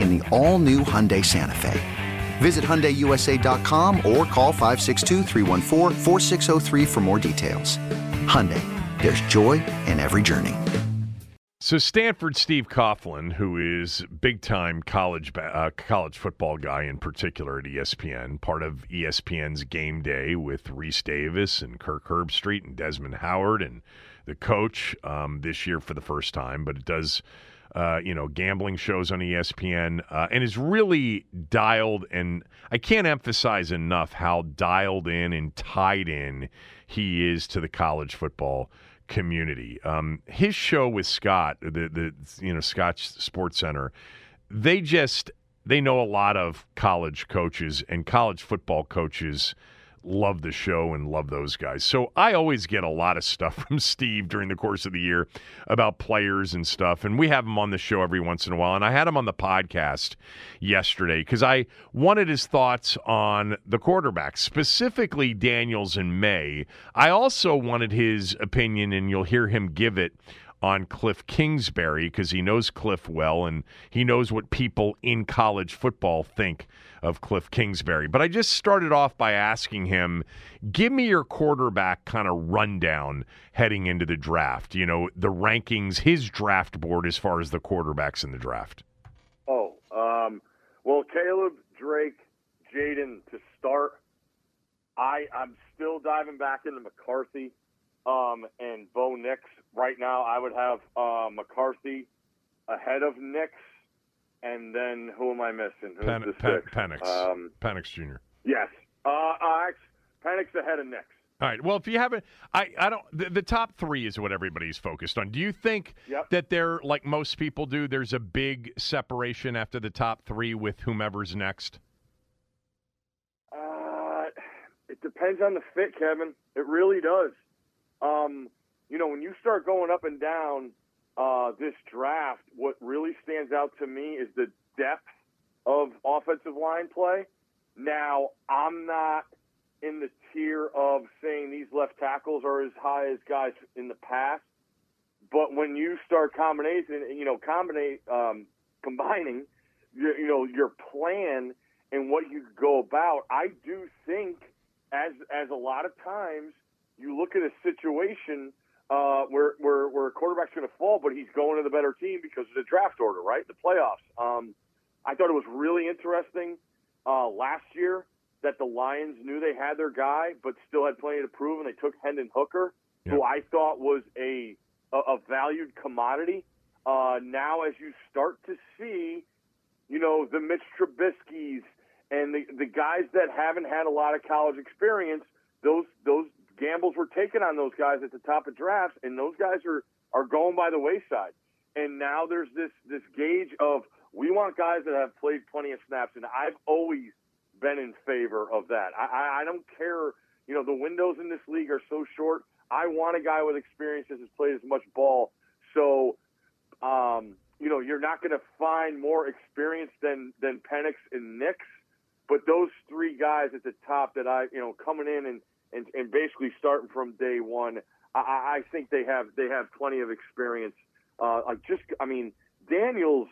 in the all new Hyundai Santa Fe. Visit HyundaiUSA.com or call 562 for more details. Hyundai, there's joy in every journey. So Stanford Steve Coughlin, who is big time college uh, college football guy in particular at ESPN, part of ESPN's Game Day with Rece Davis and Kirk Herbstreit and Desmond Howard and the coach um, this year for the first time, but it does. Uh, you know, gambling shows on ESPN, uh, and is really dialed. And I can't emphasize enough how dialed in and tied in he is to the college football community. Um, his show with Scott, the the you know Scott Sports Center, they just they know a lot of college coaches and college football coaches love the show and love those guys. So I always get a lot of stuff from Steve during the course of the year about players and stuff. And we have him on the show every once in a while. And I had him on the podcast yesterday because I wanted his thoughts on the quarterbacks, specifically Daniels and Maye. I also wanted his opinion, and you'll hear him give it on Cliff Kingsbury because he knows Cliff well and he knows what people in college football think of Cliff Kingsbury. But I just started off by asking him, give me your quarterback kind of rundown heading into the draft. You know, the rankings, his draft board as far as the quarterbacks in the draft. Oh, um, well, Caleb, Drake, Jayden to start. I I'm still diving back into McCarthy um, and Bo Nix. Right now, I would have uh, McCarthy ahead of Nix, and then who am I missing? Who's the? Penix. Um, Penix Jr. yes. Uh, uh, Penix ahead of Nix. All right. Well, if you haven't, I, I don't. The, the top three is what everybody's focused on. Do you think Yep. that there, like most people do, there's a big separation after the top three with whomever's next? Uh, it depends on the fit, Kevin. It really does. Um, you know, when you start going up and down uh, this draft, what really stands out to me is the depth of offensive line play. Now, I'm not in the tier of saying these left tackles are as high as guys in the past, but when you start combination, you know, combinate, um, combining, you, you know, your plan and what you go about, I do think, as as a lot of times you look at a situation uh, where where where a quarterback's going to fall, but he's going to the better team because of the draft order, right? The playoffs. Um, I thought it was really interesting uh, last year that the Lions knew they had their guy, but still had plenty to prove, and they took Hendon Hooker, who I thought was a a, a valued commodity. Uh, now, as you start to see, you know, the Mitch Trubisky's and the the guys that haven't had a lot of college experience, those those gambles were taken on those guys at the top of drafts, and those guys are are going by the wayside. And now there's this this gauge of we want guys that have played plenty of snaps, and I've always been in favor of that. I, I, I don't care. You know, the windows in this league are so short. I want a guy with experience that has played as much ball. So, um, you know, you're not going to find more experience than than Penix and Nix, but those three guys at the top that I, you know, coming in and and, and basically starting from day one, I, I think they have they have plenty of experience. Uh, like just, I mean, Daniels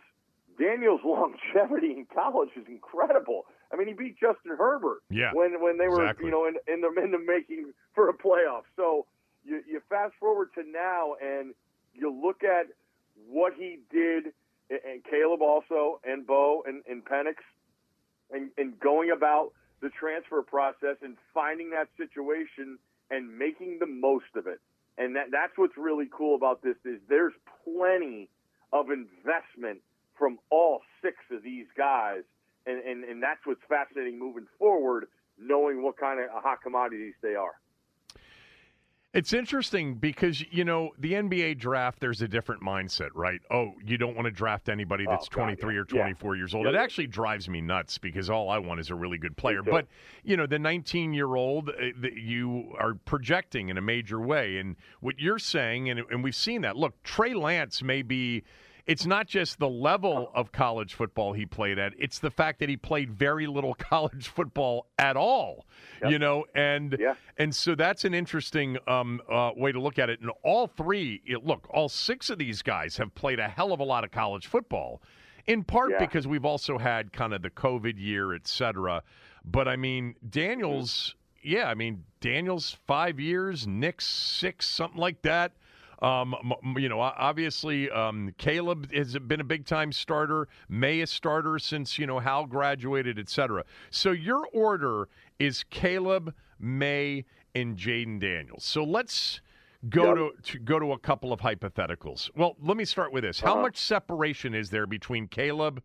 Daniels' longevity in college is incredible. I mean, he beat Justin Herbert Yeah, when when they were exactly. you know in in the in the making for a playoff. So you you fast forward to now and you look at what he did, and- and Caleb also, and Bo and, and Penix, and, and going about the transfer process and finding that situation and making the most of it. And that that's what's really cool about this is there's plenty of investment from all six of these guys, and, and, and that's what's fascinating moving forward, knowing what kind of hot commodities they are. It's interesting because you know the NBA draft. There's a different mindset, right? Oh, you don't want to draft anybody that's Oh, God, 23 yeah. or 24 years old. Yeah. It actually drives me nuts because all I want is a really good player. But you know, the 19 year old uh, that you are projecting in a major way, and what you're saying, and and we've seen that. Look, Trey Lance may be. It's not just the level of college football he played at; it's the fact that he played very little college football at all. You know, and Yeah. and so that's an interesting um, uh, way to look at it. And all three, it- look, all six of these guys have played a hell of a lot of college football, in part Yeah. because we've also had kind of the COVID year, et cetera. But I mean, Daniels, yeah, I mean, Daniels five years, Nick six, something like that. Um, you know, obviously, um, Caleb has been a big time starter. Maye a starter since you know Hal graduated, et cetera. So your order is Caleb, Maye, and Jayden Daniels. So let's go to, to go to a couple of hypotheticals. Well, let me start with this: How much separation is there between Caleb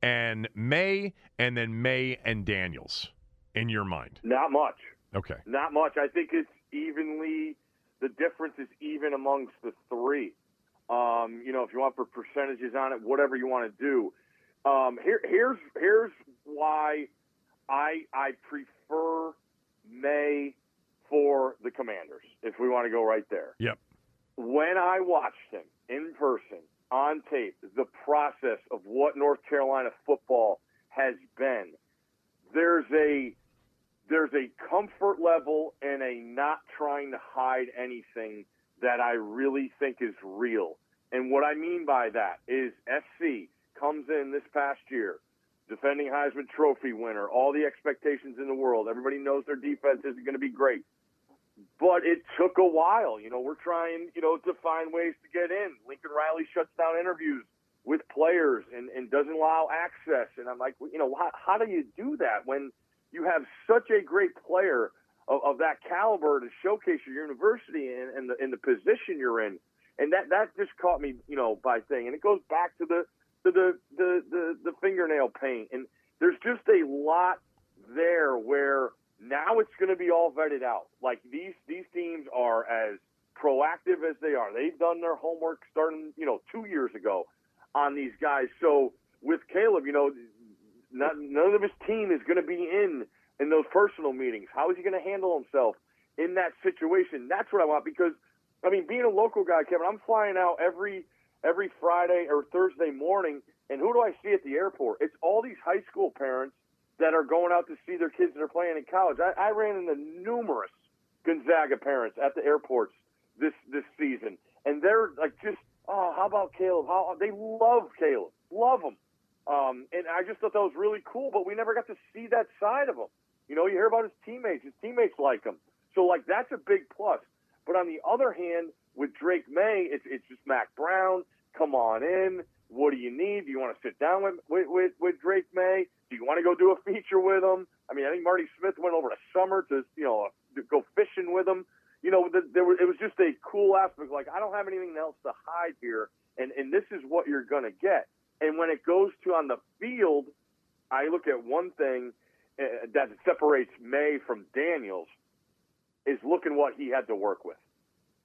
and Maye, and then Maye and Daniels in your mind? Not much. Okay. Not much. I think it's evenly. The difference is even amongst the three. Um, you know, if you want for percentages on it, whatever you want to do. Um, here, here's here's why I I prefer Maye for the Commanders. If we want to go right there, Yep. when I watched him in person on tape, the process of what North Carolina football has been, there's a there's a comfort level and a not trying to hide anything that I really think is real. And what I mean by that is SC comes in this past year, defending Heisman Trophy winner, all the expectations in the world. Everybody knows their defense isn't going to be great. But it took a while. You know, we're trying, you know, to find ways to get in. Lincoln Riley shuts down interviews with players and, and doesn't allow access. And I'm like, you know, how, how do you do that when you have such a great player of, of that caliber to showcase your university and, and the the position you're in? And that that just caught me, you know, by thing. And it goes back to the to the the the, the fingernail paint. And there's just a lot there where now it's going to be all vetted out. Like these these teams are as proactive as they are. They've done their homework starting, you know, two years ago on these guys. So with Caleb, you know, not, none of his team is going to be in in those personal meetings. How is he going to handle himself in that situation? That's what I want because, I mean, being a local guy, Kevin, I'm flying out every every Friday or Thursday morning, and who do I see at the airport? It's all these high school parents that are going out to see their kids that are playing in college. I, I ran into numerous Gonzaga parents at the airports this this season, and they're like, just oh, how about Caleb? How they love Caleb, love him. Um, and I just thought that was really cool, but we never got to see that side of him. You know, you hear about his teammates. His teammates like him. So, like, that's a big plus. But on the other hand, with Drake Maye, it's, it's just Mack Brown. Come on in. What do you need? Do you want to sit down with, with, with, Drake Maye? Do you want to go do a feature with him? I mean, I think Marty Smith went over to Summer to, you know, to go fishing with him. You know, the, there was, it was just a cool aspect. Like, I don't have anything else to hide here, and, and this is what you're going to get. And when it goes to on the field, I look at one thing uh, that separates Maye from Daniels is looking what he had to work with.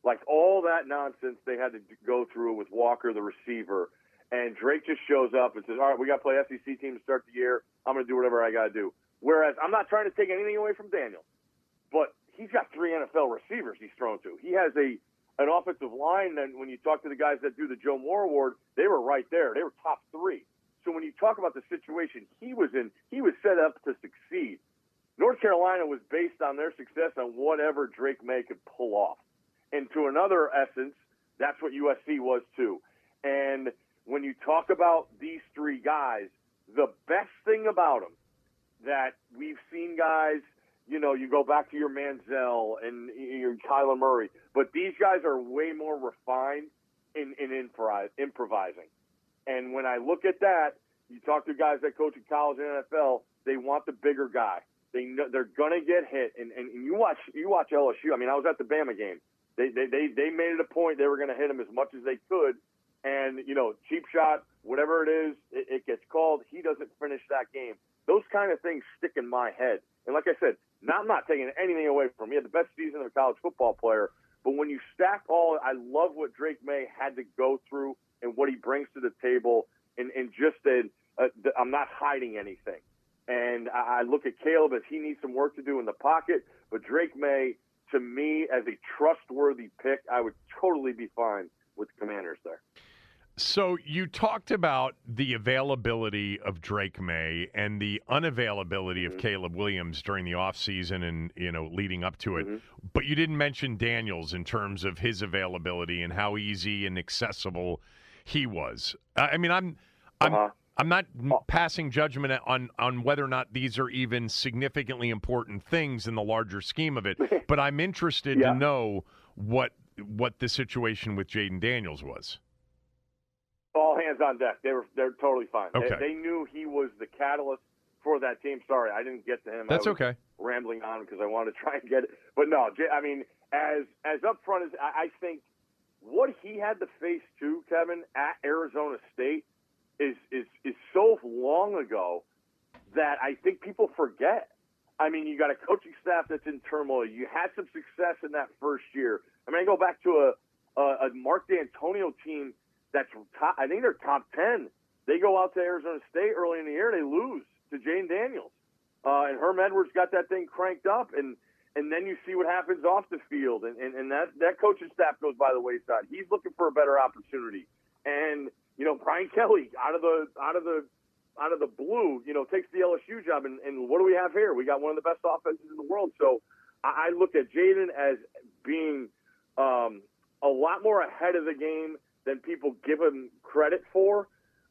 Like all that nonsense they had to go through with Walker, the receiver, and Drake just shows up and says, "All right, we got to play SEC team to start the year. I'm going to do whatever I got to do." Whereas I'm not trying to take anything away from Daniel, but he's got three NFL receivers he's thrown to. He has a an offensive line, and when you talk to the guys that do the Joe Moore Award, they were right there. They were top three. So when you talk about the situation he was in, he was set up to succeed. North Carolina was based on their success on whatever Drake Maye could pull off. And to another essence, that's what USC was too. And when you talk about these three guys, the best thing about them that we've seen guys, you know, you go back to your Manziel and your Kyler Murray, but these guys are way more refined in, in improvising. And when I look at that, you talk to guys that coach in college and NFL, they want the bigger guy. They know they're gonna get hit, and, and, and you watch you watch LSU. I mean, I was at the Bama game. They they they, they made it a point they were gonna hit him as much as they could, and you know, cheap shot, whatever it is, it, it gets called. He doesn't finish that game. Those kind of things stick in my head. And like I said, not I'm not taking anything away from him. He had the best season of a college football player. But when you stack all, I love what Drake Maye had to go through and what he brings to the table, and and just that uh, I'm not hiding anything. And I, I look at Caleb as he needs some work to do in the pocket, but Drake Maye, to me, as a trustworthy pick, I would totally be fine with the Commanders there. So you talked about the availability of Drake Maye and the unavailability mm-hmm. of Caleb Williams during the offseason and you know leading up to it. Mm-hmm. But you didn't mention Daniels in terms of his availability and how easy and accessible he was. I mean, I'm I'm uh-huh. I'm not oh. passing judgment on on whether or not these are even significantly important things in the larger scheme of it, but I'm interested yeah. to know what what the situation with Jayden Daniels was. Hands on deck. They were they're totally fine. Okay. They, they knew he was the catalyst for that team. Sorry, I didn't get to him. That's okay. Rambling on because I wanted to try and get it, but no. I mean, as as upfront as I, I think, what he had to face too, Kevin, at Arizona State is is is so long ago that I think people forget. I mean, you got a coaching staff that's in turmoil. You had some success in that first year. I mean, I go back to a a, a Mark Dantonio team that's top. I think they're top ten. They go out to Arizona State early in the year. They lose to Jayden Daniels, uh, and Herm Edwards got that thing cranked up, and and then you see what happens off the field, and, and, and that that coaching staff goes by the wayside. He's looking for a better opportunity, and you know, Brian Kelly out of the out of the out of the blue, you know, takes the LSU job, and, and what do we have here? We got one of the best offenses in the world. So I, I look at Jayden as being um, a lot more ahead of the game than people give him credit for.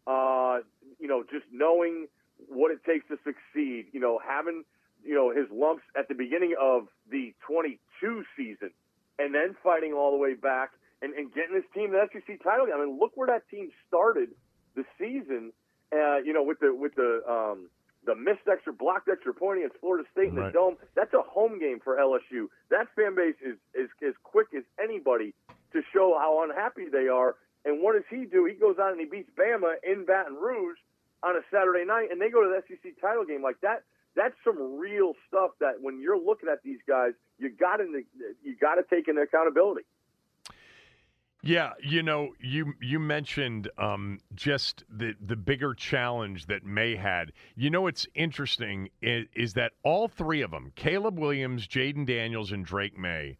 Uh, you know, just knowing what it takes to succeed. You know, having you know his lumps at the beginning of the 22 season, and then fighting all the way back and, and getting this team the SEC title. I mean, look where that team started the season. Uh, you know, with the with the um, the missed extra, blocked extra point against Florida State in the right. dome. That's a home game for LSU. That fan base is is as quick as anybody to show how unhappy they are. And what does he do? He goes out and he beats Bama in Baton Rouge on a Saturday night, and they go to the SEC title game like that. That's some real stuff. That when you're looking at these guys, you got to you got to take into accountability. Yeah, you know, you you mentioned um, just the the bigger challenge that May had. You know, what's interesting is, is that all three of them, Caleb Williams, Jayden Daniels, and Drake Maye,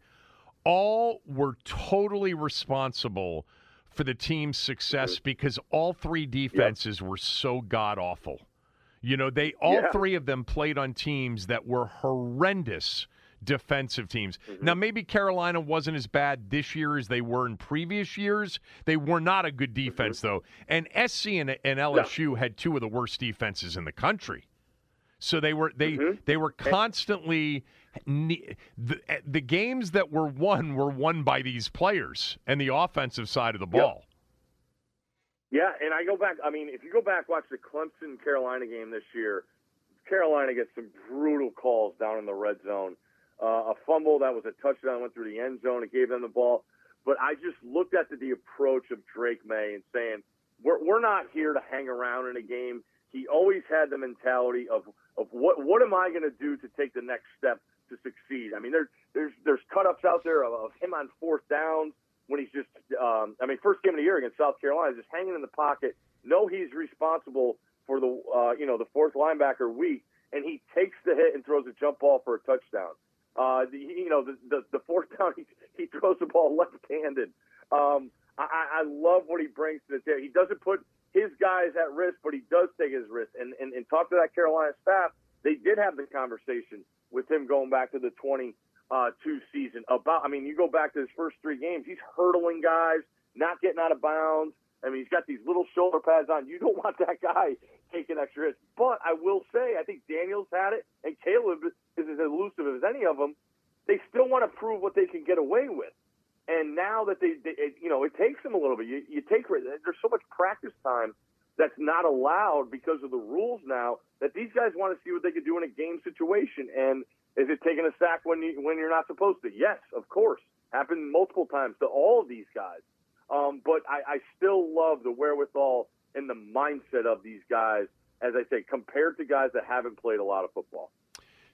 all were totally responsible for the team's success because all three defenses yep. were so god awful. You know, they all yeah. three of them played on teams that were horrendous defensive teams. Mm-hmm. Now, maybe Carolina wasn't as bad this year as they were in previous years. They were not a good defense, mm-hmm. though. And SC and, and LSU yeah. had two of the worst defenses in the country. So they were they mm-hmm. they were constantly the, the games that were won were won by these players and the offensive side of the ball. Yeah, and I go back. I mean, if you go back watch the Clemson Carolina game this year, Carolina gets some brutal calls down in the red zone uh, a fumble that was a touchdown went through the end zone It gave them the ball. But I just looked at the, the approach of Drake Maye and saying, we're, we're not here to hang around in a game. He always had the mentality of, of what, what am I going to do to take the next step to succeed? I mean, there, there's there's cut ups out there of, of him on fourth downs when he's just um, I mean first game of the year against South Carolina, just hanging in the pocket. Know he's responsible for the uh, you know the fourth linebacker week, and he takes the hit and throws a jump ball for a touchdown. Uh, the, you know the, the the fourth down he, he throws the ball left-handed. Um, I, I love what he brings to the table. He doesn't put his guys at risk, but he does take his risk. And, and, and talk to that Carolina staff. They did have the conversation with him going back to the 22 uh, season about. I mean, you go back to his first three games, he's hurdling guys, not getting out of bounds. I mean, he's got these little shoulder pads on. You don't want that guy taking extra hits. But I will say, I think Daniels had it, and Caleb is as elusive as any of them. They still want to prove what they can get away with. And now that they, they it, you know, it takes them a little bit. You, you take there's so much practice time that's not allowed because of the rules now that these guys want to see what they could do in a game situation. And is it taking a sack when you when you're not supposed to? Yes, of course, happened multiple times to all of these guys. Um, but I, I still love the wherewithal and the mindset of these guys, as I say, compared to guys that haven't played a lot of football.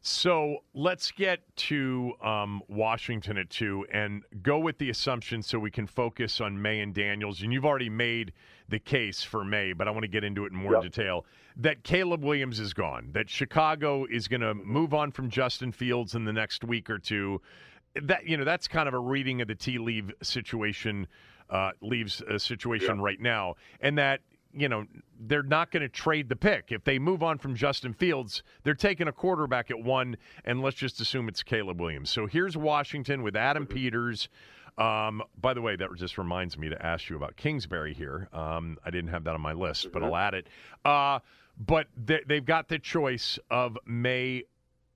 So let's get to um, Washington at two and go with the assumption so we can focus on Maye and Daniels. And you've already made the case for Maye, but I want to get into it in more yep. detail. That Caleb Williams is gone, that Chicago is going to move on from Justin Fields in the next week or two. That you know, that's kind of a reading of the tea leave situation, uh, leaves a situation yep. right now, and that you know, they're not going to trade the pick. If they move on from Justin Fields, they're taking a quarterback at one, and let's just assume it's Caleb Williams. So here's Washington with Adam. Peters. Um, by the way, that just reminds me to ask you about Kingsbury here. Um, I didn't have that on my list, but I'll add it. Uh, but they, they've got the choice of Maye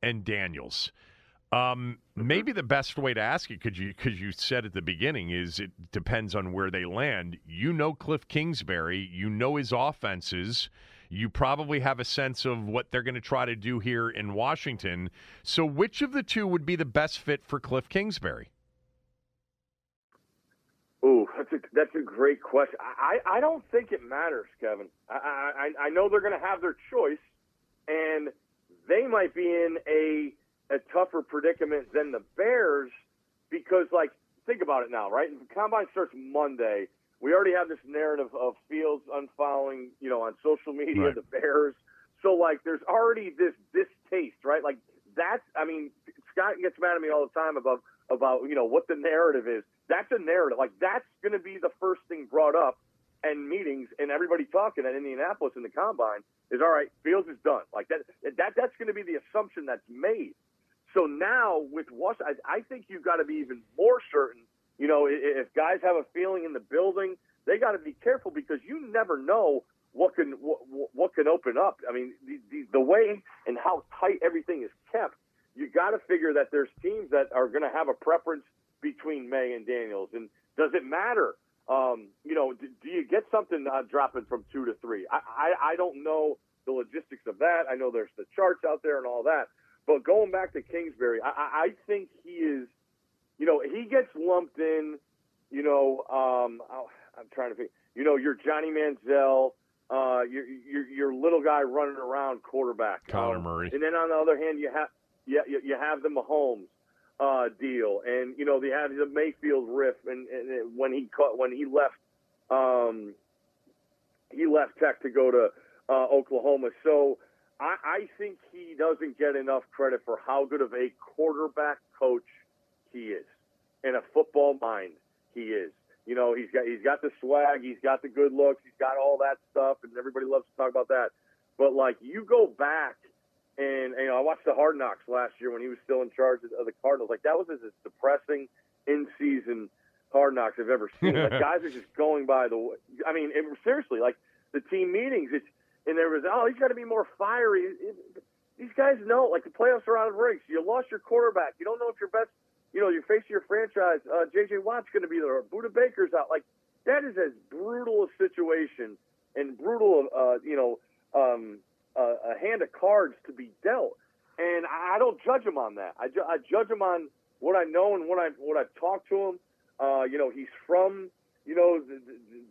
and Daniels. Um, mm-hmm. maybe the best way to ask it, because you because you said at the beginning, is it depends on where they land. You know Cliff Kingsbury, you know his offenses. You probably have a sense of what they're going to try to do here in Washington. So, which of the two would be the best fit for Cliff Kingsbury? Ooh, that's a that's a great question. I, I don't think it matters, Kevin. I I, I know they're going to have their choice, and they might be in a a tougher predicament than the Bears because, like, think about it now, right? The combine starts Monday. We already have this narrative of Fields unfollowing, you know, on social media, right. the Bears. So, like, there's already this distaste, right? Like, that's, I mean, Scott gets mad at me all the time about, about you know, what the narrative is. That's a narrative. Like, that's going to be the first thing brought up and meetings and everybody talking at Indianapolis in the combine is all right. Fields is done. Like that. That that's going to be the assumption that's made. So now with Washington, I, I think you've got to be even more certain. You know, if if guys have a feeling in the building, they got to be careful because you never know what can what, what can open up. I mean, the, the, the way and how tight everything is kept, you got to figure that there's teams that are going to have a preference between Maye and Daniels. And does it matter? Um, you know, do, do you get something uh, dropping from two to three? I, I I don't know the logistics of that. I know there's the charts out there and all that. But going back to Kingsbury, I, I think he is, you know, he gets lumped in, you know, um, oh, I'm trying to think, you know, you're Johnny Manziel, uh, you're, you're, you're little guy running around quarterback. Connor um, Murray. And then on the other hand, you have, yeah, you, you have the Mahomes uh, deal, and you know they had the Mayfield riff, and, and when he caught, when he left, um, he left Tech to go to uh, Oklahoma. So I, I think he doesn't get enough credit for how good of a quarterback coach he is, and a football mind he is. You know, he's got he's got the swag, he's got the good looks, he's got all that stuff, and everybody loves to talk about that. But like you go back and, you know, I watched the Hard Knocks last year when he was still in charge of the Cardinals. Like that was as depressing in season Hard Knocks I've ever seen. like guys are just going by the. I mean, it, seriously, like the team meetings. It's and there was, oh, he's got to be more fiery. These guys know, like the playoffs are out of reach. You lost your quarterback. You don't know if your best, you know, you're facing your franchise. Uh, J.J. Watt's going to be there. Or Budda Baker's out. Like that is as brutal a situation and brutal, uh, you know, um, uh, a hand of cards to be dealt. And I don't judge him on that. I, ju- I judge him on what I know and what I what I've talked to him. Uh, you know, he's from you know, the,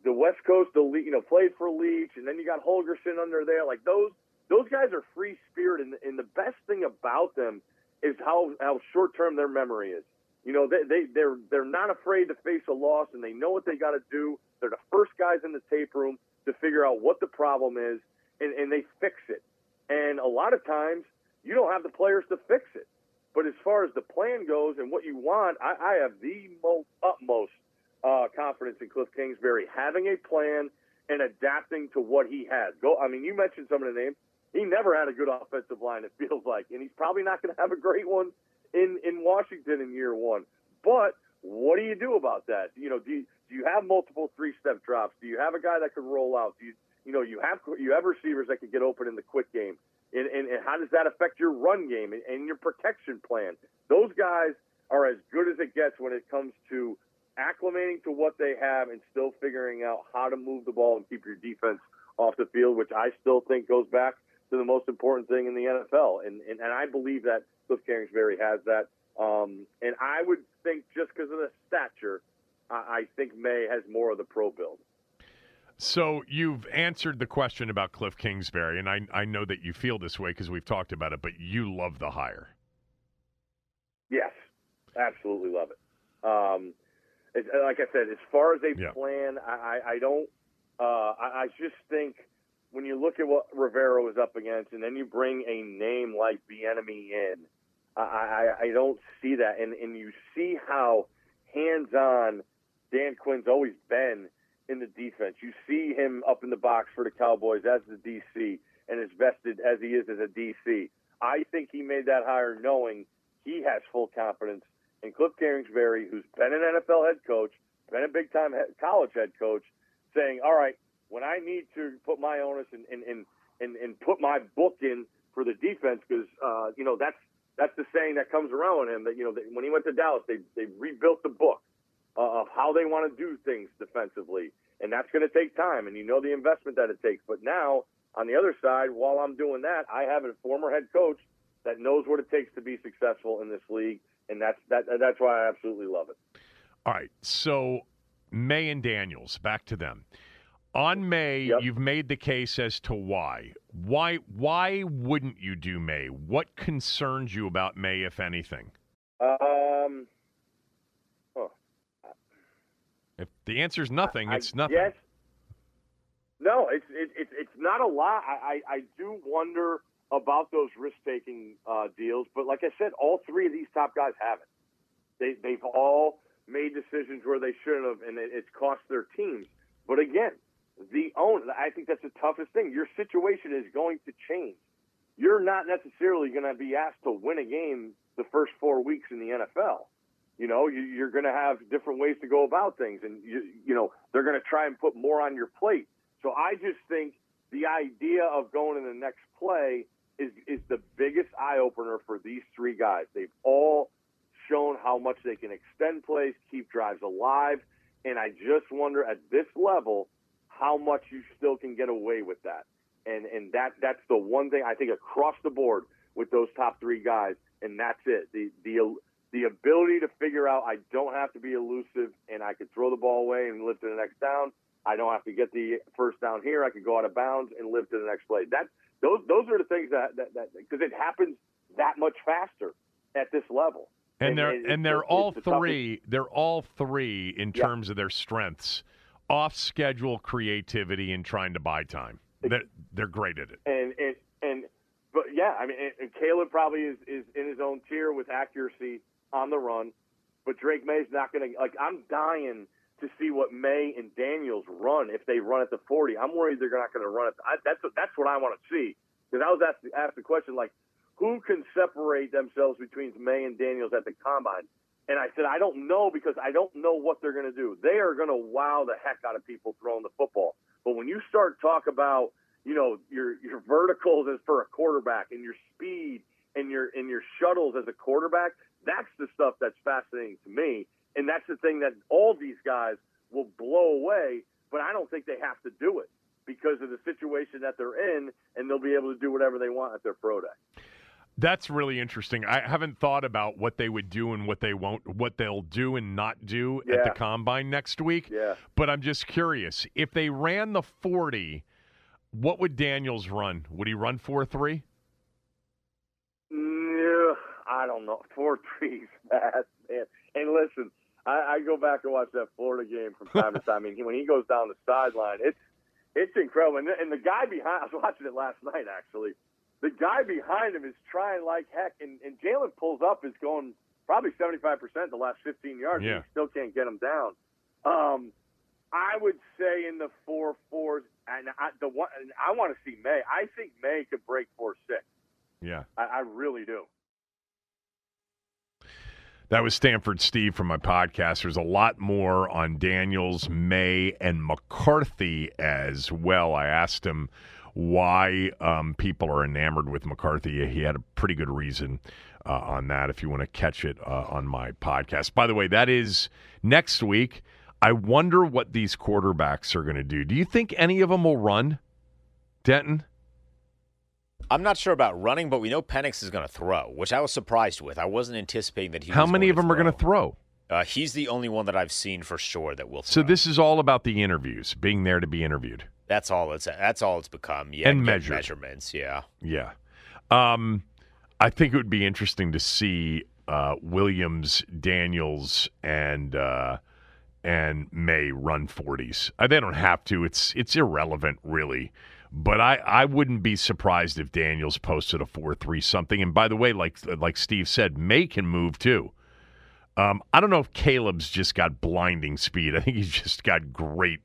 the, West Coast, the you know, played for Leach, and then you got Holgorsen under there. Like those, those guys are free spirit, and, and the best thing about them is how how short term their memory is. You know, they, they they're they're not afraid to face a loss, and they know what they got to do. They're the first guys in the tape room to figure out what the problem is, and, and they fix it. And a lot of times, you don't have the players to fix it. But as far as the plan goes and what you want, I, I have the most utmost uh, confidence in Cliff Kingsbury having a plan and adapting to what he has. Go. I mean, you mentioned some of the names. He never had a good offensive line. It feels like, and he's probably not going to have a great one in in Washington in year one. But what do you do about that? You know, do you, do you have multiple three step drops? Do you have a guy that could roll out? Do you you know you have you have receivers that could get open in the quick game? And, and, and how does that affect your run game and, and your protection plan? Those guys are as good as it gets when it comes to acclimating to what they have and still figuring out how to move the ball and keep your defense off the field, which I still think goes back to the most important thing in the NFL. And, and, and I believe that Cliff Kingsbury has that. Um, and I would think just because of the stature, I, I think Maye has more of the pro build. So you've answered the question about Cliff Kingsbury, and I, I know that you feel this way because we've talked about it, but you love the hire. Yes, absolutely love it. Um, it, like I said, as far as a Yeah. plan, I, I, don't. Uh, I, I just think when you look at what Rivera was up against, and then you bring a name like Bieniemy in, I, I, I don't see that. And, and you see how hands-on Dan Quinn's always been in the defense. You see him up in the box for the Cowboys as the DC and as vested as he is as a DC. I think he made that hire knowing he has full confidence in Cliff Kingsbury, who's been an NFL head coach, been a big time college head coach, saying, all right, when I need to put my onus and, and, and, and, and put my book in for the defense, because, uh, you know, that's, that's the saying that comes around with him that, you know, that when he went to Dallas, they, they rebuilt the book uh, of how they want to do things defensively. And that's going to take time. And you know the investment that it takes. But now, on the other side, while I'm doing that, I have a former head coach that knows what it takes to be successful in this league. And that's, that, that's why I absolutely love it. All right. So Maye and Daniels, back to them. On Maye, Yep. you've made the case as to why. Why why wouldn't you do Maye? What concerns you about Maye, if anything? Um, If the answer is nothing, I it's nothing. Yes. no, it's it, it, it's not a lot. I, I, I do wonder about those risk taking uh, deals, but like I said, all three of these top guys haven't. They they've all made decisions where they shouldn't have, and it, it's cost their teams. But again, the owner, I think that's the toughest thing. Your situation is going to change. You're not necessarily going to be asked to win a game the first four weeks in the NFL. You know, you, you're going to have different ways to go about things, and you, you know they're going to try and put more on your plate. So I just think the idea of going in the next play is is the biggest eye opener for these three guys. They've all shown how much they can extend plays, keep drives alive, and I just wonder at this level how much you still can get away with that. And and that that's the one thing I think across the board with those top three guys, and that's it. The the the ability to figure out I don't have to be elusive and I can throw the ball away and live to the next down. I don't have to get the first down here. I can go out of bounds and live to the next play. That those those are the things that that because it happens that much faster at this level. And they're it's and they're all the toughest- three. They're all three in Yeah. terms of their strengths. Off schedule creativity and trying to buy time. They're, they're great at it. and and and but yeah, I mean, and, and Caleb probably is is in his own tier with accuracy on the run, but Drake Maye's not going to like. I'm dying to see what Maye and Daniels run if they run at the 40. I'm worried they're not going to run it. That's what, that's what I want to see because I was asked asked the question like, who can separate themselves between Maye and Daniels at the combine? And I said, I don't know because I don't know what they're going to do. They are going to wow the heck out of people throwing the football. But when you start talk about, you know, your your verticals as for a quarterback and your speed and your and your shuttles as a quarterback, that's the stuff that's fascinating to me. And that's the thing that all these guys will blow away, but I don't think they have to do it because of the situation that they're in, and they'll be able to do whatever they want at their pro day. That's really interesting. I haven't thought about what they would do and what they won't, what they'll do and not do at the combine next week. Yeah. But I'm just curious. If they ran the 40, what would Daniels run? Would he run 4 3? Mm, yeah, I don't know. Four threes, fast, man. And listen, I, I go back and watch that Florida game from time to time. I mean, when he goes down the sideline, it's it's incredible. And the, and the guy behind, I was watching it last night actually. The guy behind him is trying like heck, and, and Jalen pulls up, is going probably 75% the last 15 yards, Yeah. and he still can't get him down. Um, I would say in the four fours, and I, the one, and I want to see Maye. I think Maye could break four six. Yeah. I, I really do. That was Stanford Steve from my podcast. There's a lot more on Daniels, Maye, and McCarthy as well. I asked him why um, people are enamored with McCarthy. He had a pretty good reason uh, on that if you want to catch it uh, on my podcast. By the way, that is next week. I wonder what these quarterbacks are going to do. Do you think any of them will run, Denton? I'm not sure about running, but we know Penix is going to throw, which I was surprised with. I wasn't anticipating that he. How many of them are going to throw? Uh, he's the only one that I've seen for sure that will. So this is all about the interviews, being there to be interviewed. That's all it's. That's all it's become. Yeah, And measured. measurements. Yeah. Yeah. Um, I think it would be interesting to see uh, Williams, Daniels, and uh, and Maye run forties. Uh, they don't have to. It's it's irrelevant, really. But I, I wouldn't be surprised if Daniels posted a four three something. And by the way, like like Steve said, Maye can move too. Um, I don't know if Caleb's just got blinding speed. I think he's just got great,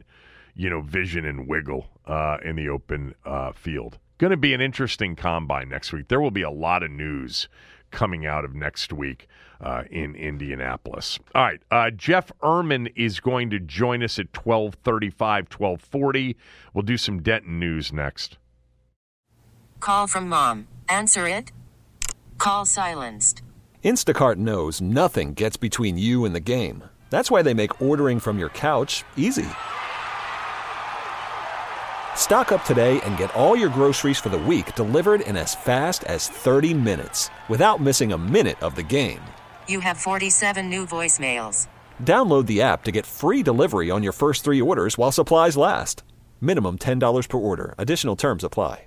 you know, vision and wiggle uh, in the open uh, field. Going to be an interesting combine next week. There will be a lot of news coming out of next week uh, in Indianapolis. All right, uh, Jeff Erman is going to join us at 1235, 1240. We'll do some Denton news next. Call from mom. Answer it. Call silenced. Instacart knows nothing gets between you and the game. That's why they make ordering from your couch easy. Stock up today and get all your groceries for the week delivered in as fast as 30 minutes without missing a minute of the game. You have 47 new voicemails. Download the app to get free delivery on your first three orders while supplies last. Minimum $10 per order. Additional terms apply.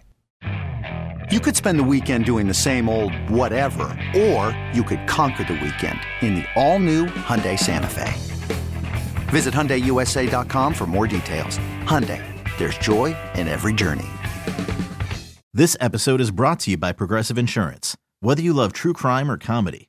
You could spend the weekend doing the same old whatever, or you could conquer the weekend in the all-new Hyundai Santa Fe. Visit HyundaiUSA.com for more details. Hyundai, there's joy in every journey. This episode is brought to you by Progressive Insurance. Whether you love true crime or comedy,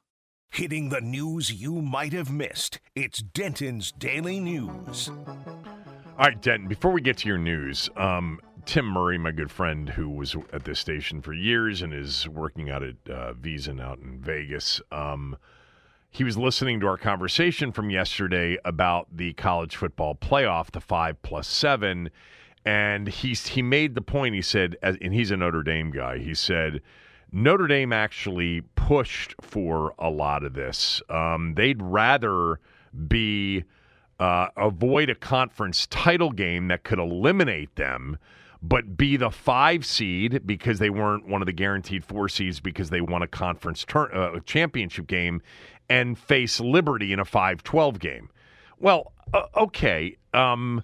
Hitting the news you might have missed. It's Denton's Daily News. All right, Denton, before we get to your news, um, Tim Murray, my good friend who was at this station for years and is working out at uh, VSiN out in Vegas, um, he was listening to our conversation from yesterday about the college football playoff, the five plus seven. And he, he made the point, he said, and he's a Notre Dame guy, he said, Notre Dame actually pushed for a lot of this. Um, they'd rather be uh, avoid a conference title game that could eliminate them, but be the five seed because they weren't one of the guaranteed four seeds because they won a conference tur- uh, championship game and face Liberty in a 5 12 game. Well, uh, okay. Um,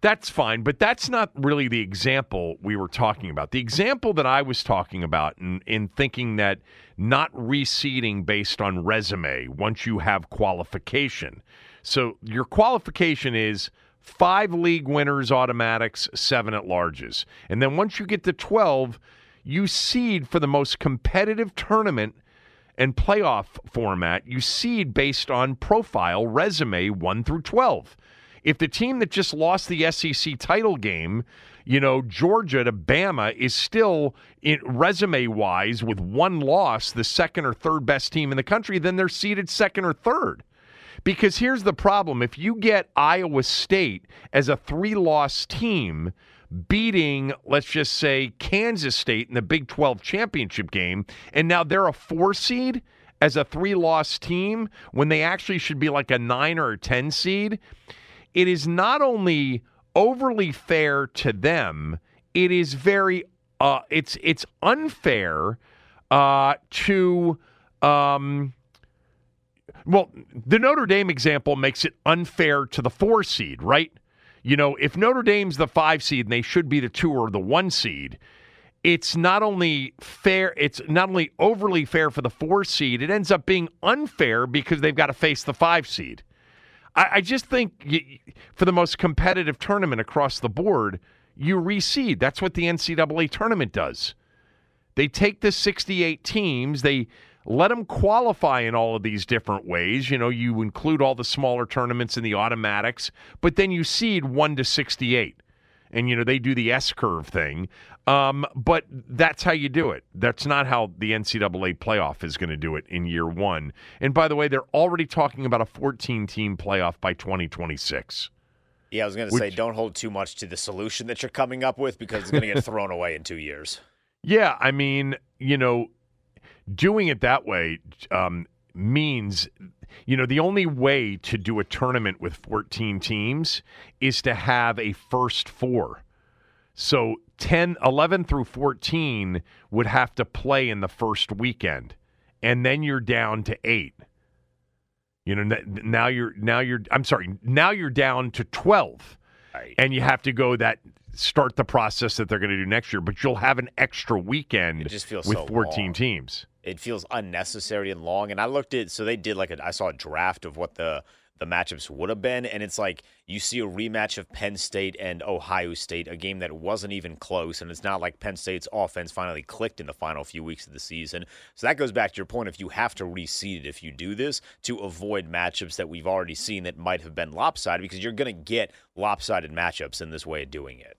that's fine, but that's not really the example we were talking about. The example that I was talking about in, in thinking that not reseeding based on resume once you have qualification. So your qualification is five league winners automatics, seven at larges. And then once you get to 12, you seed for the most competitive tournament and playoff format, you seed based on profile resume 1 through 12. If the team that just lost the SEC title game, you know, Georgia to Bama is still in resume wise with one loss, the second or third best team in the country, then they're seeded second or third. Because here's the problem if you get Iowa State as a three loss team, beating, let's just say, Kansas State in the Big 12 championship game, and now they're a four seed as a three loss team when they actually should be like a nine or a 10 seed, it is not only overly fair to them, it is very, uh, it's, it's unfair uh, to, um, well, the Notre Dame example makes it unfair to the four seed, right? You know, if Notre Dame's the five seed and they should be the two or the one seed, it's not only fair, it's not only overly fair for the four seed, it ends up being unfair because they've got to face the five seed. I, I just think for the most competitive tournament across the board, you reseed. That's what the NCAA tournament does. They take the 68 teams, they let them qualify in all of these different ways. You know, you include all the smaller tournaments in the automatics, but then you seed 1 to 68 and you know they do the S curve thing. Um, but that's how you do it. That's not how the NCAA playoff is going to do it in year one. And by the way, they're already talking about a 14 team playoff by 2026. Yeah, I was going to say, don't hold too much to the solution that you're coming up with because it's going to get thrown away in two years. Yeah, I mean, you know, doing it that way um, means you know, the only way to do a tournament with 14 teams is to have a first four. So 10, 11 through 14 would have to play in the first weekend, and then you're down to eight. You know, now you're now you're I'm sorry, now you're down to 12. Right. And you have to go that start the process that they're going to do next year, but you'll have an extra weekend with so 14 long. teams it feels unnecessary and long. And I looked at so they did like a I saw a draft of what the the matchups would have been, and it's like you see a rematch of Penn State and Ohio State, a game that wasn't even close, and it's not like Penn State's offense finally clicked in the final few weeks of the season. So that goes back to your point: if you have to reseed it, if you do this to avoid matchups that we've already seen that might have been lopsided, because you're going to get lopsided matchups in this way of doing it.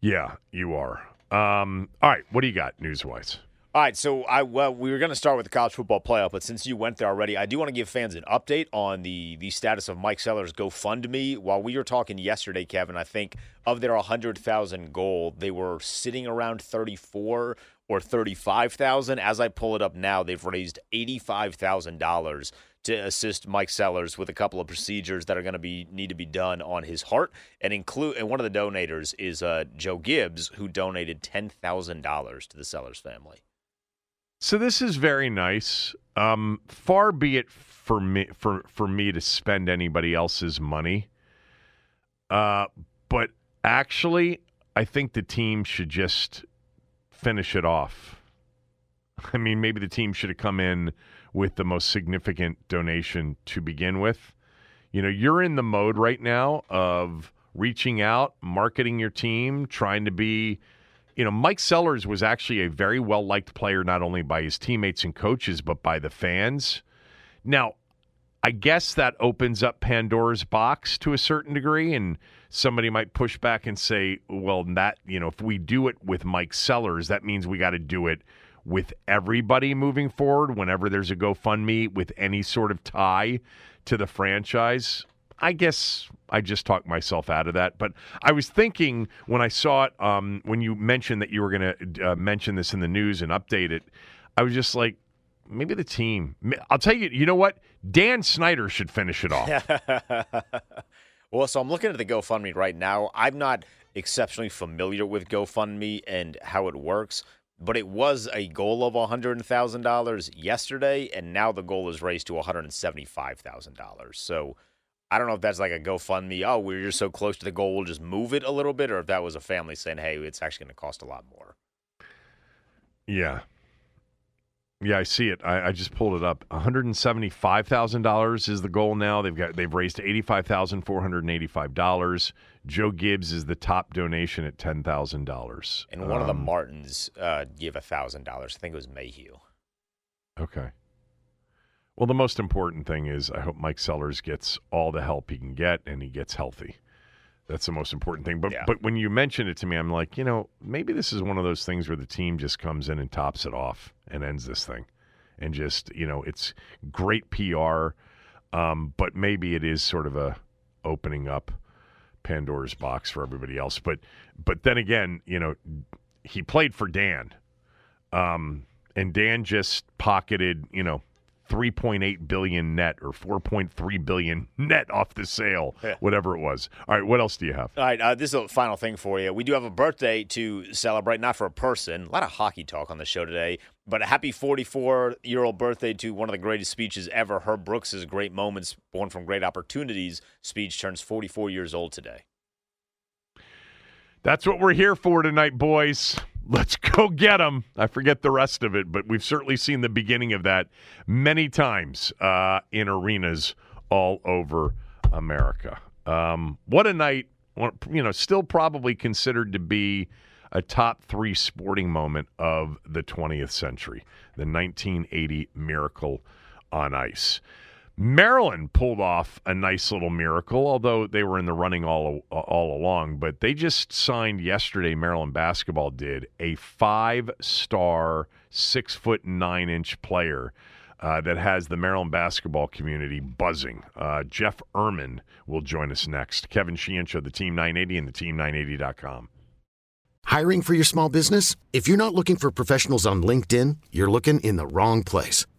Yeah, you are. Um, all right, what do you got news wise? All right, so I well, we were going to start with the college football playoff, but since you went there already, I do want to give fans an update on the the status of Mike Sellers' GoFundMe. While we were talking yesterday, Kevin, I think of their 100,000 goal, they were sitting around 34 or 35,000. As I pull it up now, they've raised $85,000 to assist Mike Sellers with a couple of procedures that are going to be need to be done on his heart, and include and one of the donors is uh, Joe Gibbs, who donated ten thousand dollars to the Sellers family. So this is very nice. Um, far be it for me for for me to spend anybody else's money. Uh, but actually, I think the team should just finish it off. I mean, maybe the team should have come in with the most significant donation to begin with. You know, you're in the mode right now of reaching out, marketing your team, trying to be you know, Mike Sellers was actually a very well liked player, not only by his teammates and coaches, but by the fans. Now, I guess that opens up Pandora's box to a certain degree, and somebody might push back and say, well, that, you know, if we do it with Mike Sellers, that means we got to do it with everybody moving forward whenever there's a GoFundMe with any sort of tie to the franchise. I guess I just talked myself out of that. But I was thinking when I saw it, um, when you mentioned that you were going to uh, mention this in the news and update it, I was just like, maybe the team. I'll tell you, you know what? Dan Snyder should finish it off. well, so I'm looking at the GoFundMe right now. I'm not exceptionally familiar with GoFundMe and how it works, but it was a goal of $100,000 yesterday, and now the goal is raised to $175,000. So I don't know if that's like a GoFundMe. Oh, we're just so close to the goal, we'll just move it a little bit, or if that was a family saying, "Hey, it's actually going to cost a lot more." Yeah, yeah, I see it. I, I just pulled it up. One hundred and seventy-five thousand dollars is the goal now. They've got they've raised eighty-five thousand four hundred and eighty-five dollars. Joe Gibbs is the top donation at ten thousand dollars. And one um, of the um, Martins uh, gave a thousand dollars. I think it was Mayhew. Okay. Well, the most important thing is I hope Mike Sellers gets all the help he can get and he gets healthy. That's the most important thing. But yeah. but when you mention it to me, I'm like, you know, maybe this is one of those things where the team just comes in and tops it off and ends this thing, and just you know, it's great PR, um, but maybe it is sort of a opening up Pandora's box for everybody else. But but then again, you know, he played for Dan. Um, and Dan just pocketed, you know, 3.8 billion net or 4.3 billion net off the sale, Yeah. whatever it was. All right, what else do you have? All right, uh, this is a final thing for you. We do have a birthday to celebrate, not for a person. A lot of hockey talk on the show today, but a happy 44 year old birthday to one of the greatest speeches ever. Herb Brooks' Great Moments, Born from Great Opportunities speech turns 44 years old today. That's what we're here for tonight, boys. Let's go get them. I forget the rest of it, but we've certainly seen the beginning of that many times uh, in arenas all over America. Um, what a night! You know, still probably considered to be a top three sporting moment of the 20th century, the 1980 Miracle on Ice. Maryland pulled off a nice little miracle, although they were in the running all all along. But they just signed yesterday. Maryland basketball did a five-star, six foot nine inch player uh, that has the Maryland basketball community buzzing. Uh, Jeff Erman will join us next. Kevin Sheehan Show, the Team 980 and the Team980.com. Hiring for your small business? If you're not looking for professionals on LinkedIn, you're looking in the wrong place.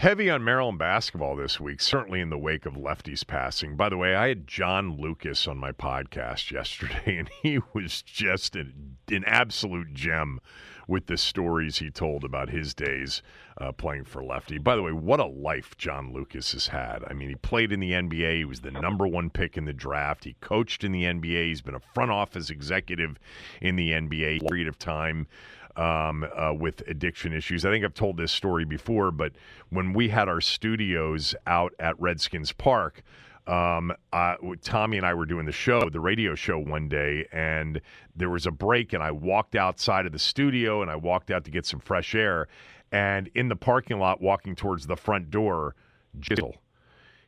Heavy on Maryland basketball this week, certainly in the wake of Lefty's passing. By the way, I had John Lucas on my podcast yesterday, and he was just an, an absolute gem with the stories he told about his days uh, playing for Lefty. By the way, what a life John Lucas has had. I mean, he played in the NBA, he was the number one pick in the draft, he coached in the NBA, he's been a front office executive in the NBA period of time um, uh, with addiction issues. I think I've told this story before, but when we had our studios out at Redskins Park, um, Tommy and I were doing the show, the radio show one day, and there was a break, and I walked outside of the studio and I walked out to get some fresh air. And in the parking lot, walking towards the front door, Jizzle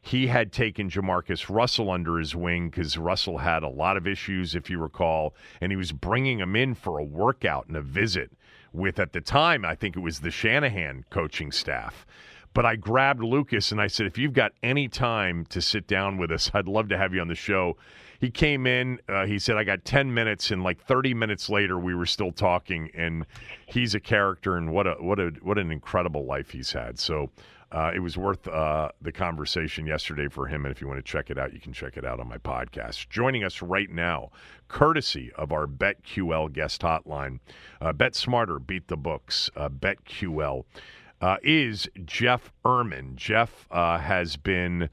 he had taken Jamarcus Russell under his wing because Russell had a lot of issues, if you recall, and he was bringing him in for a workout and a visit with, at the time, I think it was the Shanahan coaching staff. But I grabbed Lucas and I said, if you've got any time to sit down with us, I'd love to have you on the show. He came in. Uh, he said, I got 10 minutes, and like 30 minutes later, we were still talking. And he's a character, and what a what a what an incredible life he's had. So uh, it was worth uh, the conversation yesterday for him. And if you want to check it out, you can check it out on my podcast. Joining us right now, courtesy of our BetQL guest hotline, uh, Bet Smarter, beat the books, uh, BetQL, uh, is Jeff Erman. Jeff uh, has been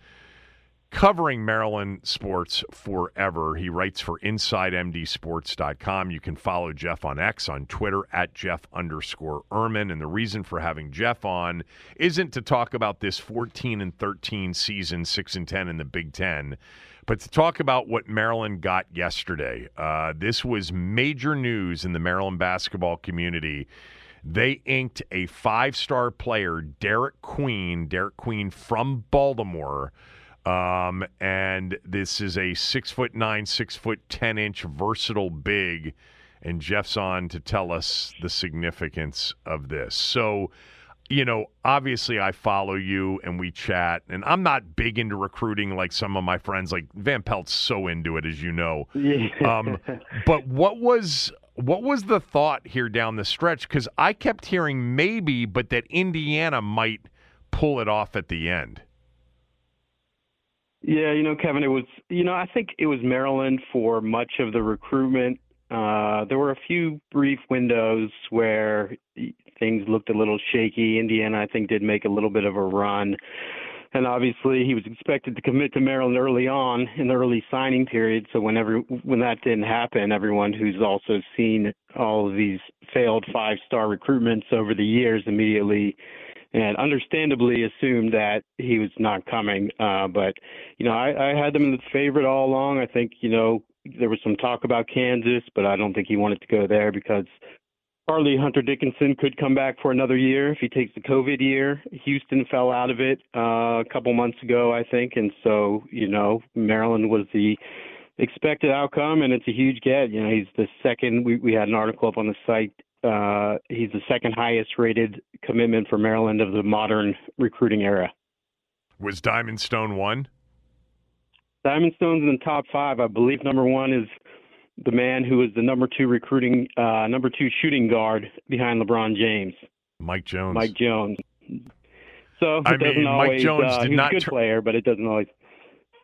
covering Maryland sports forever. He writes for InsideMDSports.com. You can follow Jeff on X, on Twitter, at Jeff underscore Erman. And the reason for having Jeff on isn't to talk about this 14 and 13 season, 6 and 10 in the Big Ten, but to talk about what Maryland got yesterday. Uh, this was major news in the Maryland basketball community. They inked a five star player, Derek Queen, Derek Queen from Baltimore. Um, and this is a six foot nine, six foot ten inch versatile big. And Jeff's on to tell us the significance of this. So, you know, obviously I follow you and we chat, and I'm not big into recruiting like some of my friends. Like Van Pelt's so into it, as you know. Um, but what was what was the thought here down the stretch? Because I kept hearing maybe, but that Indiana might pull it off at the end. Yeah, you know, Kevin, it was, you know, I think it was Maryland for much of the recruitment. Uh, there were a few brief windows where things looked a little shaky. Indiana, I think, did make a little bit of a run. and obviously he was expected to commit to Maryland early on in the early signing period. So whenever when that didn't happen, everyone who's also seen all of these failed five-star recruitments over the years immediately and understandably assumed that he was not coming. Uh, but you know, I, I had them in the favorite all along. I think you know there was some talk about Kansas, but I don't think he wanted to go there because partly Hunter Dickinson could come back for another year if he takes the COVID year. Houston fell out of it uh, a couple months ago, I think, and so you know Maryland was the expected outcome, and it's a huge get. You know, he's the second. We we had an article up on the site. Uh, he's the second highest rated commitment for Maryland of the modern recruiting era. Was Diamond Stone one? Diamond Stone's in the top five. I believe number one is the man who is the number two recruiting, uh, number two shooting guard behind LeBron James. Mike Jones. Mike Jones. So it I doesn't mean, always, Mike Jones uh, did he's not a good tur- player, but it doesn't always.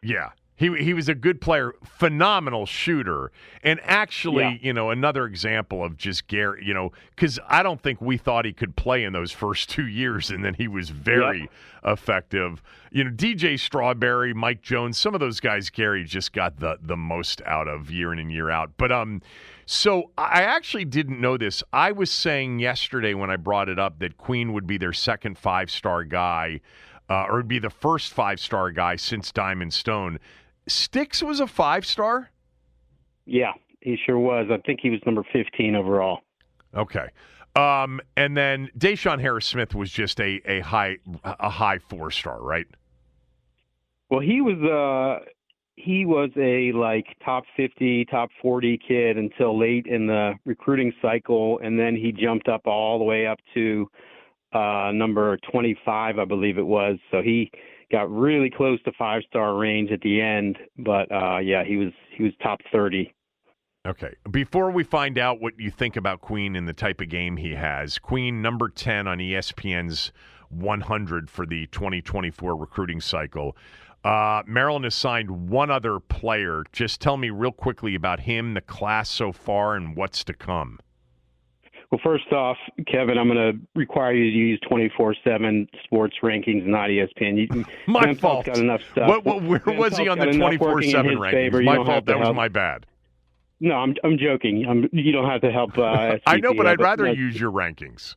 Yeah. He, he was a good player, phenomenal shooter, and actually, Yeah. you know, another example of just Gary, you know, because I don't think we thought he could play in those first two years, and then he was very effective. You know, DJ Strawberry, Mike Jones, some of those guys, Gary just got the the most out of year in and year out. But um, so I actually didn't know this. I was saying yesterday when I brought it up that Queen would be their second five star guy, uh, or would be the first five star guy since Diamond Stone. Stix was a five star. Yeah, he sure was. I think he was number 15 overall. Okay. Um, and then DeShawn Harris-Smith was just a, a high a high four star, right? Well, he was uh he was a like top 50, top 40 kid until late in the recruiting cycle and then he jumped up all the way up to uh number 25, I believe it was. So he got really close to five-star range at the end, but uh yeah, he was he was top 30. Okay. Before we find out what you think about Queen and the type of game he has, Queen number 10 on ESPN's 100 for the 2024 recruiting cycle. Uh, Maryland has signed one other player. Just tell me real quickly about him, the class so far, and what's to come. Well, first off, Kevin, I'm going to require you to use 24/7 sports rankings, not ESPN. You, My Van fault. Got enough stuff. What, what, where Van was he on the 24/7 rankings? favor. My fault. That was help. my bad. No, I'm I'm joking. I'm you don't have to help. Uh, I know, but I'd rather no, use your rankings.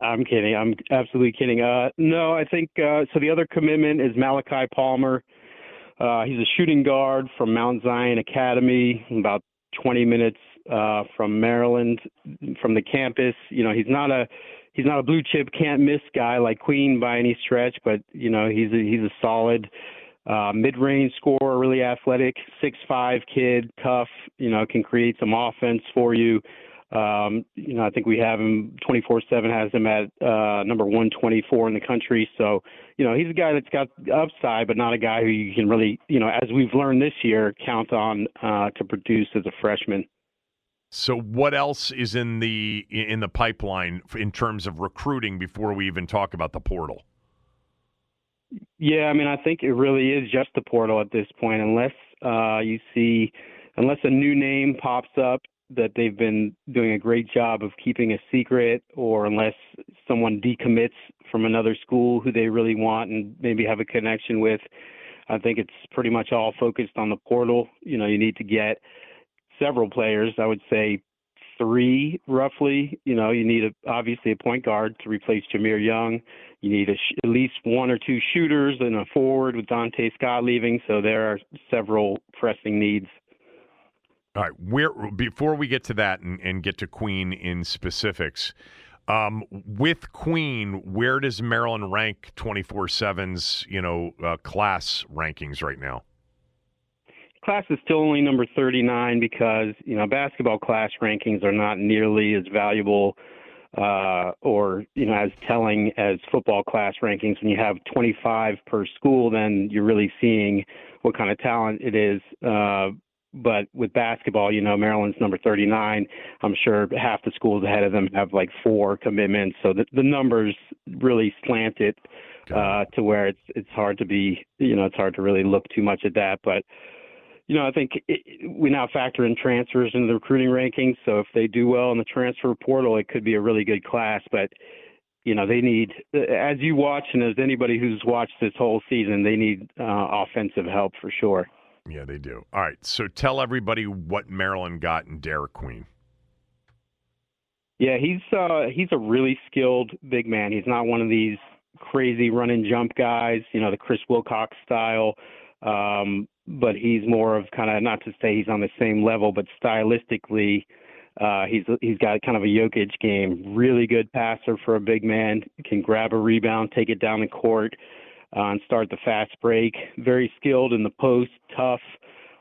I'm kidding. I'm absolutely kidding. Uh, no, I think uh, so. The other commitment is Malachi Palmer. Uh, he's a shooting guard from Mount Zion Academy, about 20 minutes uh, from Maryland, from the campus. You know, he's not a he's not a blue chip can't miss guy like Queen by any stretch, but you know he's a, he's a solid uh, mid-range scorer, really athletic, six-five kid, tough. You know, can create some offense for you. Um, you know, I think we have him 24/7 has him at uh, number 124 in the country. So, you know, he's a guy that's got upside, but not a guy who you can really, you know, as we've learned this year, count on uh, to produce as a freshman. So, what else is in the in the pipeline in terms of recruiting before we even talk about the portal? Yeah, I mean, I think it really is just the portal at this point, unless uh, you see, unless a new name pops up that they've been doing a great job of keeping a secret, or unless someone decommits from another school who they really want and maybe have a connection with. I think it's pretty much all focused on the portal. You know, you need to get several players. I would say three roughly. You know, you need a, obviously a point guard to replace Jahmir Young. You need sh- at least one or two shooters and a forward with Donta Scott leaving. So there are several pressing needs. All right, where before we get to that and, and get to Queen in specifics, um, with Queen, where does Maryland rank 24/7's you know uh, class rankings right now? Class is still only number 39 because you know basketball class rankings are not nearly as valuable uh, or you know as telling as football class rankings. When you have 25 per school, then you're really seeing what kind of talent it is. Uh, but with basketball, you know, Maryland's number 39. I'm sure half the schools ahead of them have like four commitments. So the, the numbers really slant it uh, to where it's it's hard to be, you know, it's hard to really look too much at that. But you know, I think it, we now factor in transfers into the recruiting rankings. So if they do well in the transfer portal, it could be a really good class. But you know they need, as you watch and as anybody who's watched this whole season, they need uh, offensive help for sure. Yeah, they do. All right, so tell everybody what Maryland got in Derek Queen. Yeah, he's uh, he's a really skilled big man. He's not one of these crazy run and jump guys, you know, the Chris Wilcox style. Um, but he's more of kind of not to say he's on the same level, but stylistically, uh, he's he's got kind of a Jokic game. Really good passer for a big man. Can grab a rebound, take it down the court, uh, and start the fast break. Very skilled in the post, tough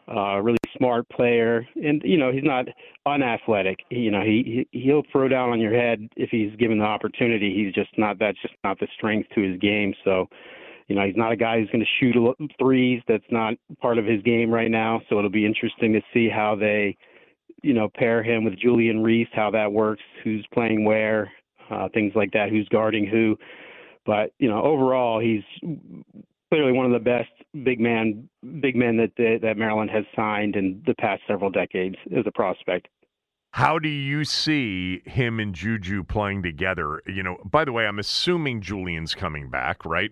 uh, really smart player, and you know he's not unathletic. You know he, he he'll throw down on your head if he's given the opportunity. He's just not. That's just not the strength to his game. So, you know he's not a guy who's going to shoot threes. That's not part of his game right now. So it'll be interesting to see how they, you know, pair him with Julian Reese, how that works, who's playing where, uh, things like that, who's guarding who. But you know, overall, he's clearly one of the best big man big men that that Maryland has signed in the past several decades as a prospect. How do you see him and Juju playing together? You know, by the way, I'm assuming Julian's coming back, right?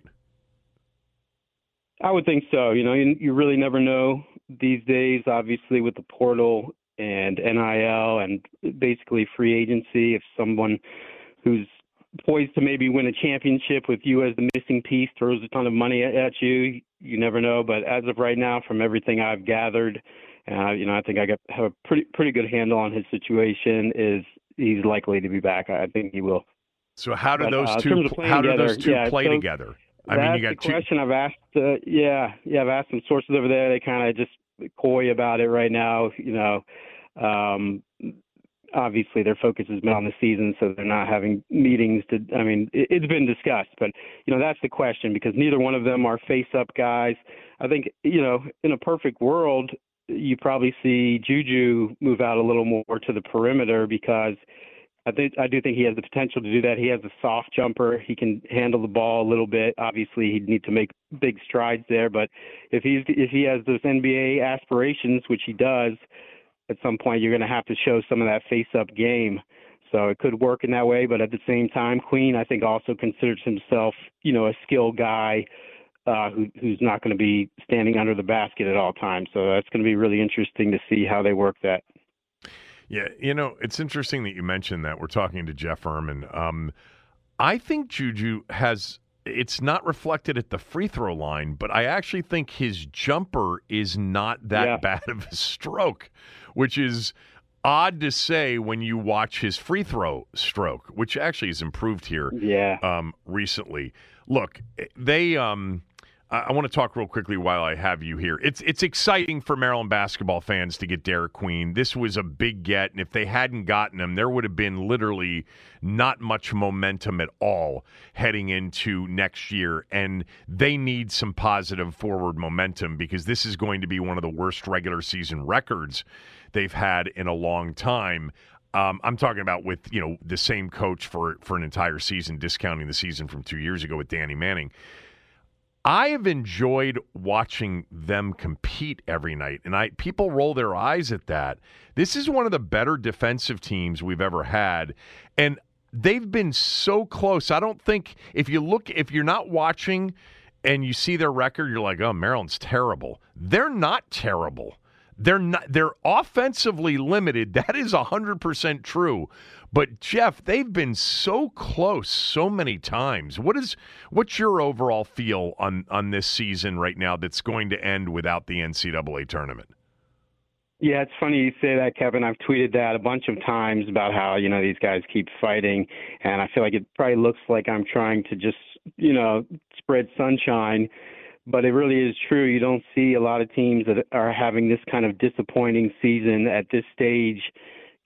I would think so. You know, you, you really never know these days, obviously, with the portal and NIL and basically free agency. If someone who's poised to maybe win a championship with you as the missing piece, throws a ton of money at you. You never know. But as of right now, from everything I've gathered, uh, you know, I think I got have a pretty pretty good handle on his situation. Is he's likely to be back? I think he will. So how do but, those uh, two how do those two yeah, play so together? I that's mean, you got the two. question I've asked. Uh, yeah, yeah, I've asked some sources over there. They kind of just coy about it right now. You know, um, obviously their focus has been on the season, so they're not having meetings to. I mean, it, it's been discussed, but you know that's the question because neither one of them are face-up guys. I think you know in a perfect world, you probably see Juju move out a little more to the perimeter because I think I do think he has the potential to do that. He has a soft jumper. He can handle the ball a little bit. Obviously, he'd need to make big strides there, but if he's if he has those NBA aspirations, which he does, at some point you're going to have to show some of that face-up game. So it could work in that way, but at the same time, Queen I think also considers himself, you know, a skilled guy uh, who, who's not going to be standing under the basket at all times. So that's going to be really interesting to see how they work that. Yeah, you know, it's interesting that you mentioned that. We're talking to Jeff Ermann. Um, I think Juju has it's not reflected at the free throw line, but I actually think his jumper is not that Yeah. bad of a stroke, which is odd to say when you watch his free throw stroke, which actually has improved here Yeah. um, recently. Look, they. Um, I, I want to talk real quickly while I have you here. It's it's exciting for Maryland basketball fans to get Derek Queen. This was a big get, and if they hadn't gotten him, there would have been literally not much momentum at all heading into next year. And they need some positive forward momentum because this is going to be one of the worst regular season records they've had in a long time. Um, I'm talking about with you know the same coach for for an entire season, discounting the season from two years ago with Danny Manning. I have enjoyed watching them compete every night, and I people roll their eyes at that. This is one of the better defensive teams we've ever had, and they've been so close. I don't think if you look if you're not watching and you see their record, you're like, oh, Maryland's terrible. They're not terrible. They're not. They're offensively limited. That is hundred percent true. But Jeff, they've been so close so many times. What is what's your overall feel on on this season right now? That's going to end without the NCAA tournament. Yeah, it's funny you say that, Kevin. I've tweeted that a bunch of times about how, you know, these guys keep fighting. And I feel like it probably looks like I'm trying to just, you know, spread sunshine. But it really is true. You don't see a lot of teams that are having this kind of disappointing season at this stage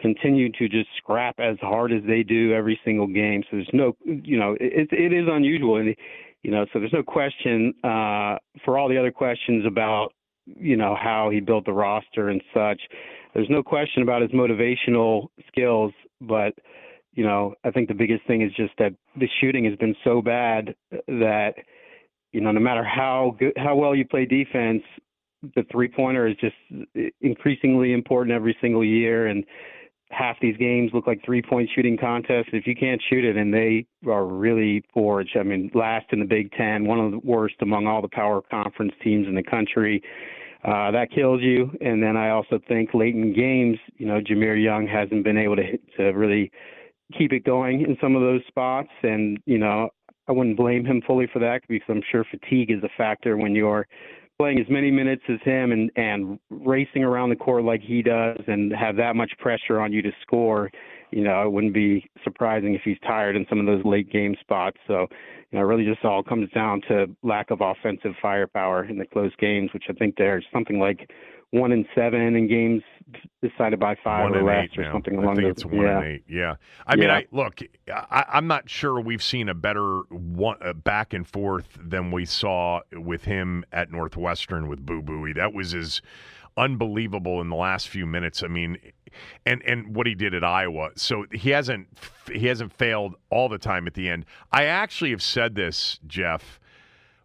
continue to just scrap as hard as they do every single game. So there's no, you know, it, it is unusual. And, you know, so there's no question uh, for all the other questions about you know how he built the roster and such. There's no question about his motivational skills, but you know I think the biggest thing is just that the shooting has been so bad that you know no matter how good how well you play defense, the three pointer is just increasingly important every single year and. Half these games look like three point shooting contests. If you can't shoot it, and they are really forged. I mean, last in the Big Ten, one of the worst among all the power conference teams in the country. Uh, that kills you. And then I also think late in games, you know, Jahmir Young hasn't been able to to really keep it going in some of those spots. And you know, I wouldn't blame him fully for that because I'm sure fatigue is a factor when you're playing as many minutes as him and and racing around the court like he does and have that much pressure on you to score, you know, it wouldn't be surprising if he's tired in some of those late game spots. So, you know, really just all comes down to lack of offensive firepower in the close games, which I think there's something like one in seven in games decided by five one or less eight or now. something I along think those. it's one yeah. and eight. Yeah, I mean, I look. I, I'm not sure we've seen a better one uh, back and forth than we saw with him at Northwestern with Boo Buie. That was as unbelievable in the last few minutes. I mean, and and what he did at Iowa. So he hasn't he hasn't failed all the time at the end. I actually have said this, Jeff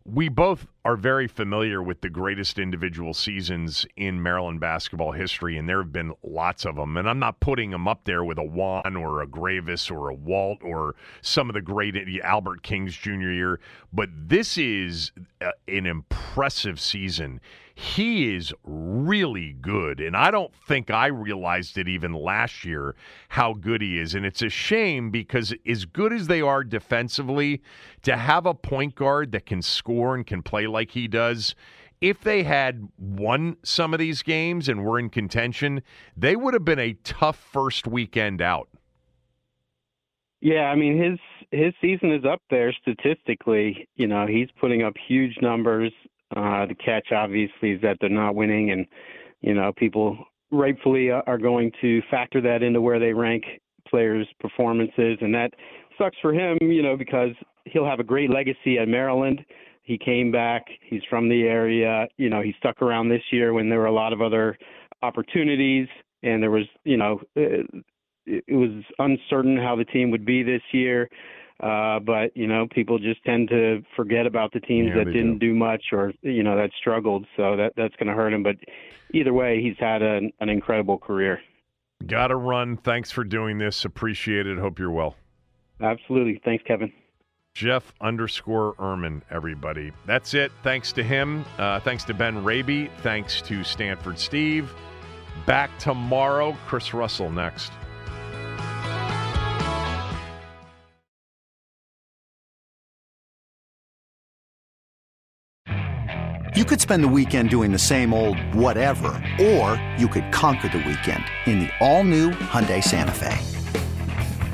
we both are very familiar with the greatest individual seasons in Maryland basketball history, and there have been lots of them. And I'm not putting them up there with a Juan or a Greivis or a Walt or some of the great Albert King's junior year, but this is uh, an impressive season. He is really good, and I don't think I realized it even last year how good he is. And it's a shame because, as good as they are defensively, to have a point guard that can score and can play like he does, if they had won some of these games and were in contention, they would have been a tough first weekend out. Yeah, I mean his his season is up there statistically. You know, he's putting up huge numbers. Uh, the catch obviously is that they're not winning, and you know people rightfully are going to factor that into where they rank players' performances, and that sucks for him. You know, because he'll have a great legacy at Maryland. He came back. He's from the area. You know, he stuck around this year when there were a lot of other opportunities, and there was, you know, it, it was uncertain how the team would be this year. Uh, but you know, people just tend to forget about the teams Yeah, that didn't do. much or you know that struggled. So that that's going to hurt him. But either way, he's had an, an incredible career. Got to run. Thanks for doing this. Appreciate it. Hope you're well. Absolutely. Thanks, Kevin. Jeff underscore Erman, everybody. That's it. Thanks to him. Uh, thanks to Ben Raby. Thanks to Stanford Steve. Back tomorrow. Chris Russell next. You could spend the weekend doing the same old whatever, or you could conquer the weekend in the all-new Hyundai Santa Fe.